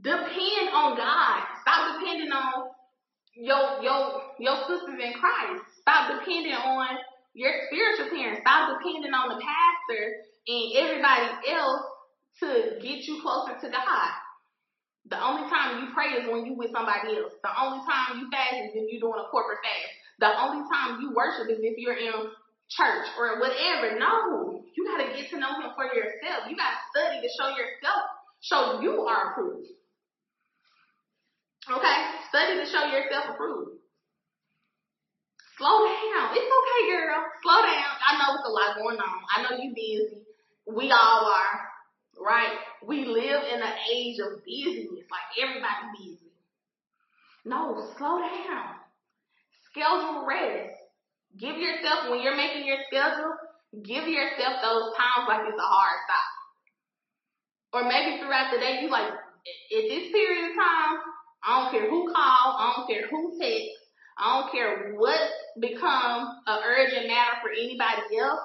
Speaker 1: Depend on God. Stop depending on your your your sisters in Christ. Stop depending on your spiritual parents. Stop depending on the pastor and everybody else to get you closer to God. The only time you pray is when you with somebody else. The only time you fast is if you're doing a corporate fast. The only time you worship is if you're in church or whatever. No, you got to get to know Him for yourself. You got to study to show yourself, show you are approved. Okay, study to show yourself approved. Slow down. It's okay, girl. Slow down. I know it's a lot going on. I know you busy. We all are right? We live in an age of busyness, like everybody busy. No, slow down. Schedule rest. Give yourself, when you're making your schedule, give yourself those times like it's a hard stop. Or maybe throughout the day, you like, at this period of time, I don't care who called, I don't care who texts, I don't care what becomes an urgent matter for anybody else.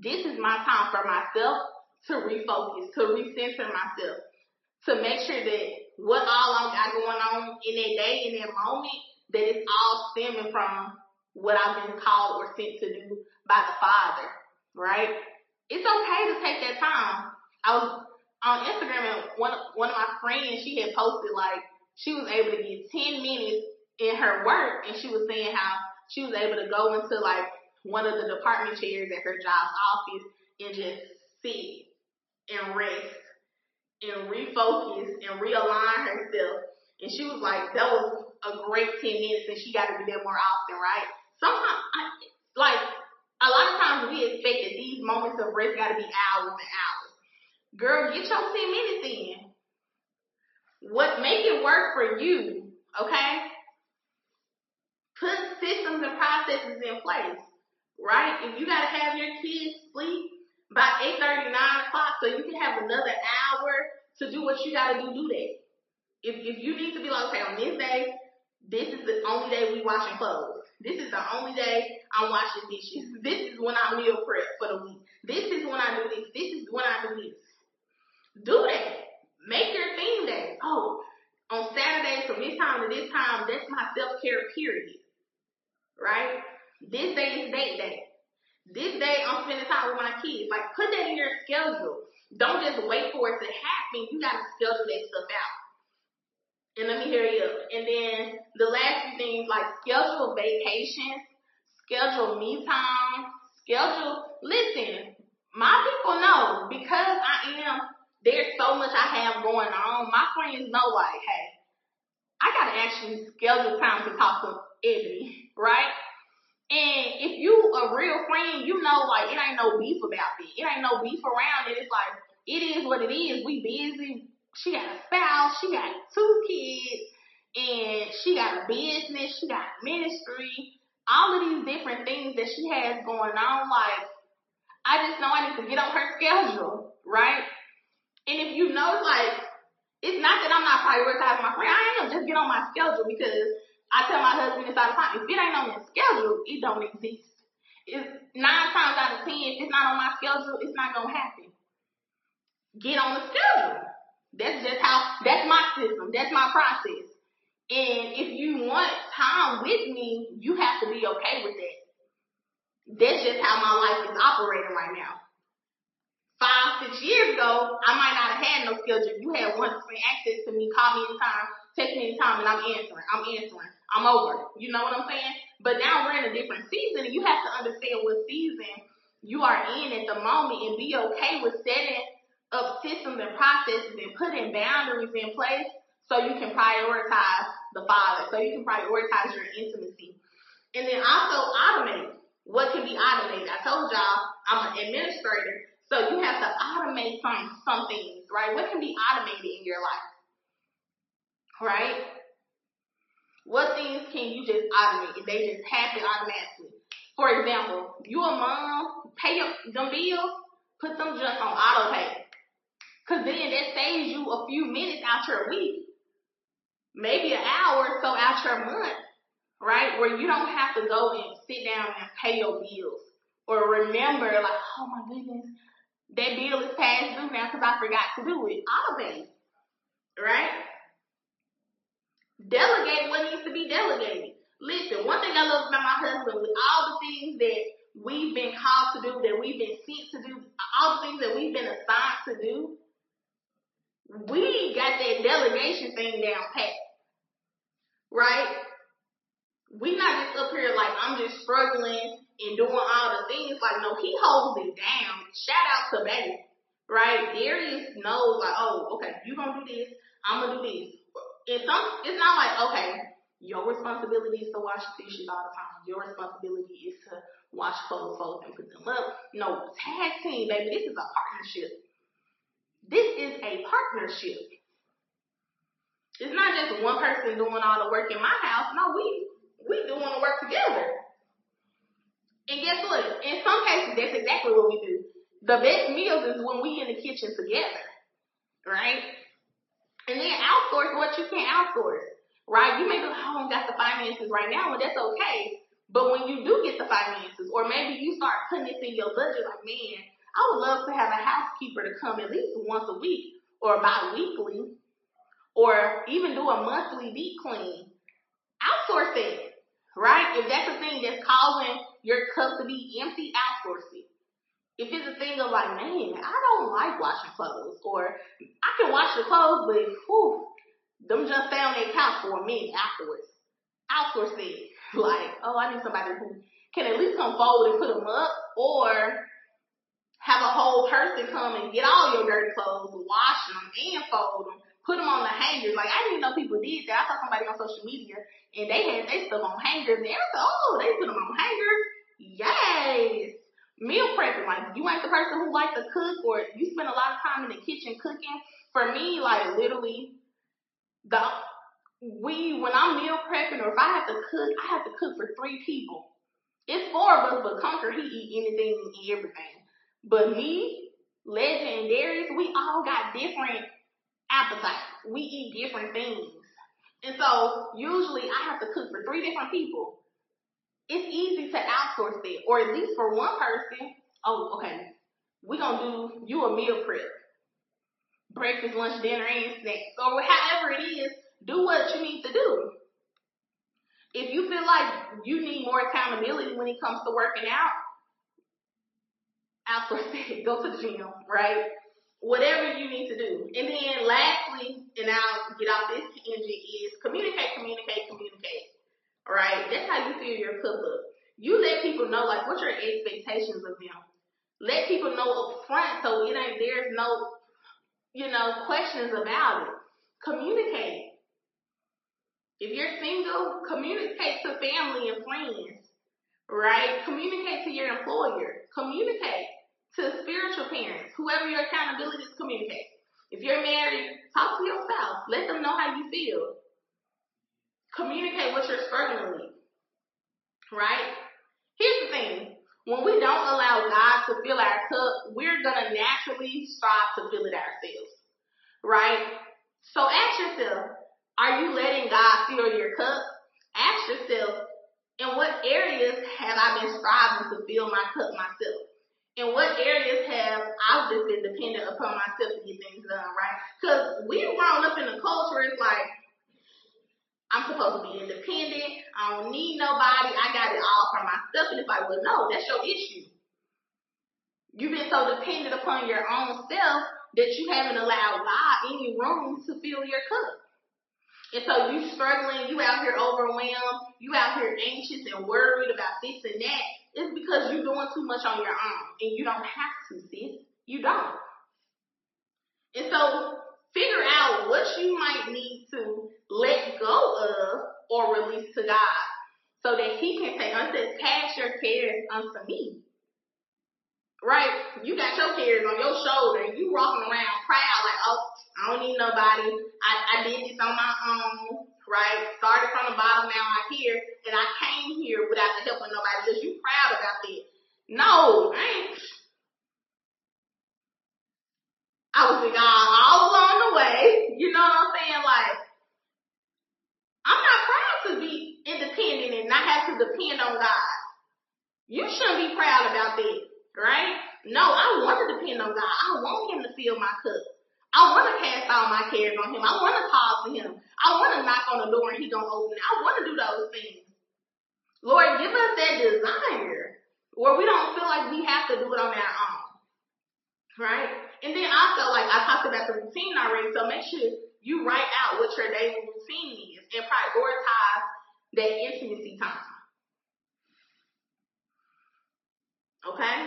Speaker 1: This is my time for myself to refocus, to recenter myself, to make sure that what all I got going on in that day, in that moment, that it's all stemming from what I've been called or sent to do by the Father, right? It's okay to take that time. I was on Instagram and one one of my friends she had posted like she was able to get ten minutes in her work and she was saying how she was able to go into like one of the department chairs at her job office and just sit and rest and refocus and realign herself. And she was like, that was a great 10 minutes and she got to do that more often, right? Sometimes, I, like, a lot of times we expect that these moments of rest got to be hours and hours. Girl, get your 10 minutes in. What, make it work for you, okay? Put systems and processes in place, right? If you got to have your kids sleep by 8.30, 9 o'clock so you can have another hour to do what you got to do, do that. If, if you need to be like, okay, on this day, this is the only day we washing clothes. This is the only day I'm washing dishes. This is when I meal prep for the week. This is when I do this. This is when I do this. Do that. Make your theme day. Oh, on Saturday from this time to this time, that's my self care period. Right? This day is date day. This day I'm spending time with my kids. Like put that in your schedule. Don't just wait for it to happen. You gotta schedule that stuff out. And let me hear you. And then the last few things like schedule vacations, schedule me time, schedule. Listen, my people know because I am. There's so much I have going on. My friends know like, hey, I gotta actually schedule time to talk to Ebony, right? And if you a real friend, you know like it ain't no beef about it. It ain't no beef around it. It's like it is what it is. We busy she got a spouse, she got two kids, and she got a business, she got ministry, all of these different things that she has going on. Like, I just know I need to get on her schedule, right? And if you know, like, it's not that I'm not prioritizing my friend. I am just get on my schedule because I tell my husband this all the time. If it ain't on your schedule, it don't exist. It's nine times out of ten, if it's not on my schedule, it's not gonna happen. Get on the schedule. That's just how, that's my system. That's my process. And if you want time with me, you have to be okay with that. That's just how my life is operating right now. Five, six years ago, I might not have had no schedule. You had 100% access to me, call me anytime, text me anytime, and I'm answering. I'm answering. I'm over. You know what I'm saying? But now we're in a different season, and you have to understand what season you are in at the moment and be okay with setting of systems and processes and putting boundaries in place so you can prioritize the Father, so you can prioritize your intimacy. And then also automate. What can be automated? I told y'all I'm an administrator, so you have to automate some some things, right? What can be automated in your life? Right? What things can you just automate? They just happen automatically. For example, you a mom, pay your them bills, put some junk on auto pay. Cause then that saves you a few minutes out your week, maybe an hour or so out your month, right? Where you don't have to go and sit down and pay your bills or remember like, oh my goodness, that bill is past due now because I forgot to do it. All Automate, right? Delegate what needs to be delegated. Listen, one thing I love about my husband with all the things that we've been called to do, that we've been sent to do, all the things that we've been assigned to do, we got that delegation thing down pat. Right? We not just up here like I'm just struggling and doing all the things. Like, no, he holds it down. Shout out to Baby, Right? Darius knows like, oh, okay, you gonna do this, I'm gonna do this. It's some it's not like, okay, your responsibility is to wash dishes all the time. Your responsibility is to wash clothes, fold, and put them up. No, tag team, baby. This is a partnership. This is a partnership. It's not just one person doing all the work in my house. No, we we doing the work together. And guess what? In some cases, that's exactly what we do. The best meals is when we in the kitchen together, right? And then outsource what you can't outsource, right? You may be like, oh, I don't got the finances right now, and that's okay. But when you do get the finances, or maybe you start putting this in your budget, like, man, I would love to have a housekeeper to come at least once a week or bi-weekly or even do a monthly deep clean. Outsource it. Right? If that's a thing that's causing your cup to be empty, outsource it. If it's a thing of like, man, I don't like washing clothes, or I can wash the clothes, but whew, them just stay on their couch for a minute afterwards. Outsource it. Like, oh, I need somebody who can at least come forward and put them up, or have a whole person come and get all your dirty clothes, wash them and fold them, put them on the hangers. Like I didn't know people did that. I saw somebody on social media and they had they stuff on hangers and I said, oh, they put them on hangers. Yes. Meal prepping, like you ain't the person who likes to cook or you spend a lot of time in the kitchen cooking. For me, like literally, the we when I'm meal prepping or if I have to cook, I have to cook for three people. It's four of us, but Conquer he eat anything and everything. But me, Legend, we all got different appetites. We eat different things. And so usually I have to cook for three different people. It's easy to outsource it, or at least for one person. Oh, okay. We're gonna do you a meal prep. Breakfast, lunch, dinner, and snacks. Or however it is, do what you need to do. If you feel like you need more accountability when it comes to working out, outsource it. Go to the gym, right? Whatever you need to do. And then lastly, and I'll get off this tangent is communicate, communicate, communicate. Right? That's how you fill your cup up. You let people know like what your expectations of them. Let people know up front so it ain't there's no you know, questions about it. Communicate. If you're single, communicate to family and friends, right? Communicate to your employer. Communicate to spiritual parents. Whoever your accountability is, communicate. If you're married, talk to your spouse. Let them know how you feel. Communicate what you're struggling with, right? Here's the thing. When we don't allow God to fill our cup, we're to naturally strive to fill it ourselves, right? So ask yourself, are you letting God fill your cup? Ask yourself, in what areas have I been striving to fill my cup myself? In what areas have I just been dependent upon myself to get things done, right? Because we've grown up in a culture, it's like, I'm supposed to be independent. I don't need nobody. I got it all for myself. And it's like, well, no, that's your issue. You've been so dependent upon your own self that you haven't allowed God any room to fill your cup. And so you struggling, you out here overwhelmed, you out here anxious and worried about this and that. It's because you're doing too much on your own. And you don't have to, sis. You don't. And so figure out what you might need to let go of or release to God so that He can take unto cast your cares unto me. Right? You got your cares on your shoulder and you walking around proud like, oh, I don't need nobody. I, I did this on my own, right? Started from the bottom, now I'm here, and I came here without the help of nobody because you proud about that. No, I ain't. I was with God all along the way. You know what I'm saying? Like, I'm not proud to be independent and not have to depend on God. You shouldn't be proud about that, right? No, I want to depend on God. I want Him to fill my cup. I want to cast all my cares on him. I want to call to him. I want to knock on the door and he don't open it. I want to do those things. Lord, give us that desire where we don't feel like we have to do it on our own. Right? And then also, like I talked about the routine already, so make sure you write out what your daily routine is and prioritize that intimacy time. Okay?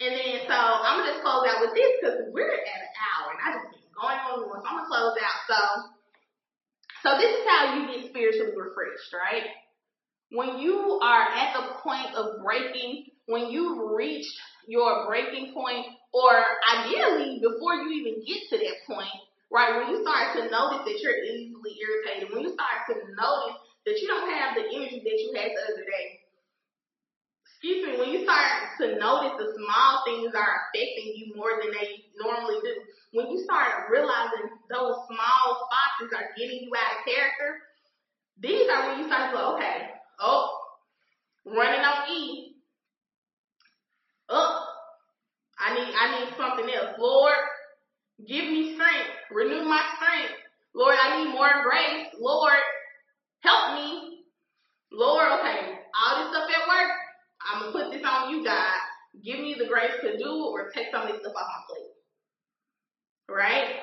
Speaker 1: And then, so I'm gonna just close out with this because we're at an hour and I just been going on more. So I'm gonna close out. So, so this is how you get spiritually refreshed, right? When you are at the point of breaking, when you've reached your breaking point, or ideally before you even get to that point, right? When you start to notice that you're easily irritated, when you start to notice that you don't have the energy that you had the other day, excuse me, when you start to notice the small things are affecting you more than they normally do, when you start realizing those small spots are getting you out of character, these are when you start to go, okay, oh, running on E. Oh, I need I need something else. Lord, Give me strength. Renew my strength. Lord, I need more grace. Lord, help me. Lord, okay, all this stuff at work, I'm gonna put this on you, God. Give me the grace to do or take some of this stuff off my plate. Right?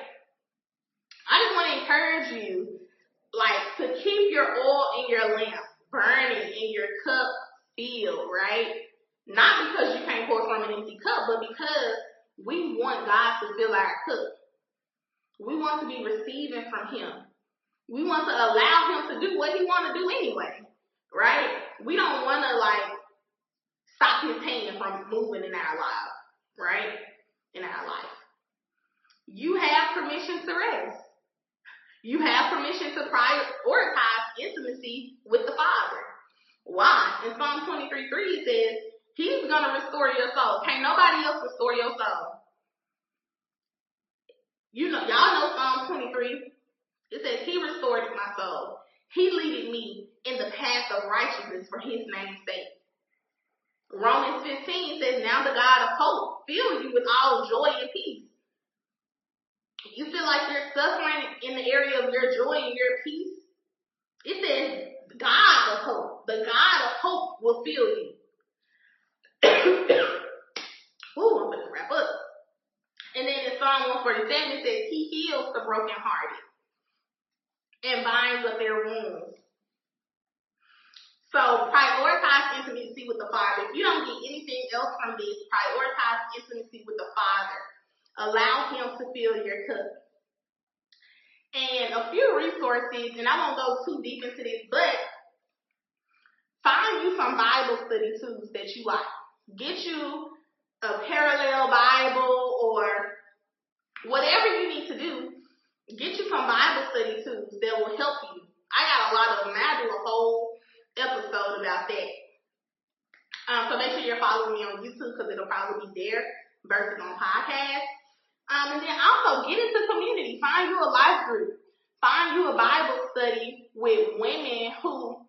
Speaker 1: I just want to encourage you, like, to keep your oil in your lamp burning in your cup filled, right? Not because you can't pour from an empty cup, but because we want God to fill our cup. We want to be receiving from Him. We want to allow Him to do what He want to do anyway, right? We don't want to like stop His hand from moving in our lives, right? In our life. You have permission to rest. You have permission to prioritize intimacy with the Father. Why? In Psalm 23 3 it says, He's gonna restore your soul. Can't nobody else restore your soul. You know, y'all know Psalm 23. It says, He restored my soul. He leaded me in the path of righteousness for His name's sake. Romans 15 says, Now the God of hope fill you with all joy and peace. You feel like you're suffering in the area of your joy and your peace. It says, God of hope. The God of hope will fill you. Ooh, I'm gonna wrap up. And then in Psalm 147, it says, He heals the brokenhearted and binds up their wounds. So prioritize intimacy with the Father. If you don't get anything else from this, prioritize intimacy with the Father. Allow Him to fill your cup. And a few resources, and I won't go too deep into this, but find you some Bible study tools that you like. Get you a parallel Bible or whatever you need to do. Get you some Bible study tools that will help you. I got a lot of them. I do a whole episode about that. Um, so make sure you're following me on YouTube because it'll probably be there versus on podcast. Um, and then also get into community. Find you a life group. Find you a Bible study with women who,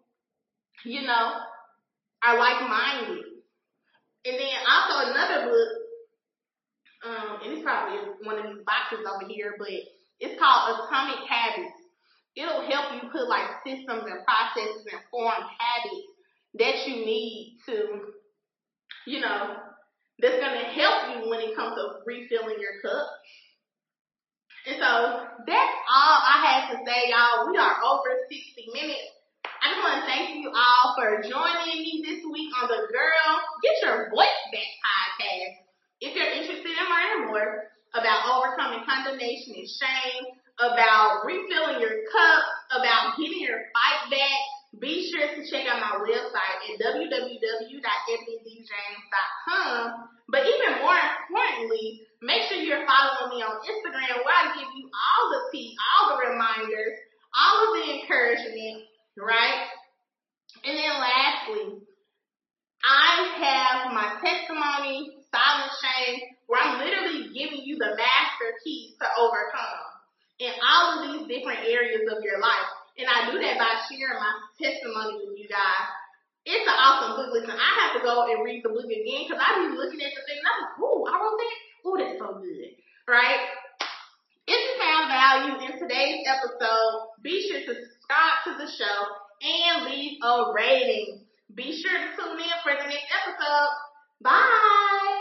Speaker 1: you know, are like-minded. And then also another book, um, and it's probably one of these boxes over here, but it's called Atomic Habits. It'll help you put like systems and processes and form habits that you need to, you know, that's gonna help you when it comes to refilling your cup. And so that's all I had to say, y'all. We are over 60 minutes. I just want to thank you all for joining me this week on the Girl Get Your Voice Back podcast. If you're interested in learning more about overcoming condemnation and shame, about refilling your cup, about getting your fight back, be sure to check out my website at www.ebonydjames.com. But even more importantly, make sure you're following me on Instagram where I give you all the tea, all the reminders, all of the encouragement, right? And then lastly, I have my testimony, silent shame, where I'm literally giving you the master keys to overcome in all of these different areas of your life. And I do that by sharing my testimony with you guys. It's an awesome book. Listen, I have to go and read the book again because I be looking at the thing and I'm like, ooh, I wrote that? Ooh, that's so good. Right? If you found value in today's episode, be sure to subscribe to the show and leave a rating. Be sure to tune in for the next episode. Bye.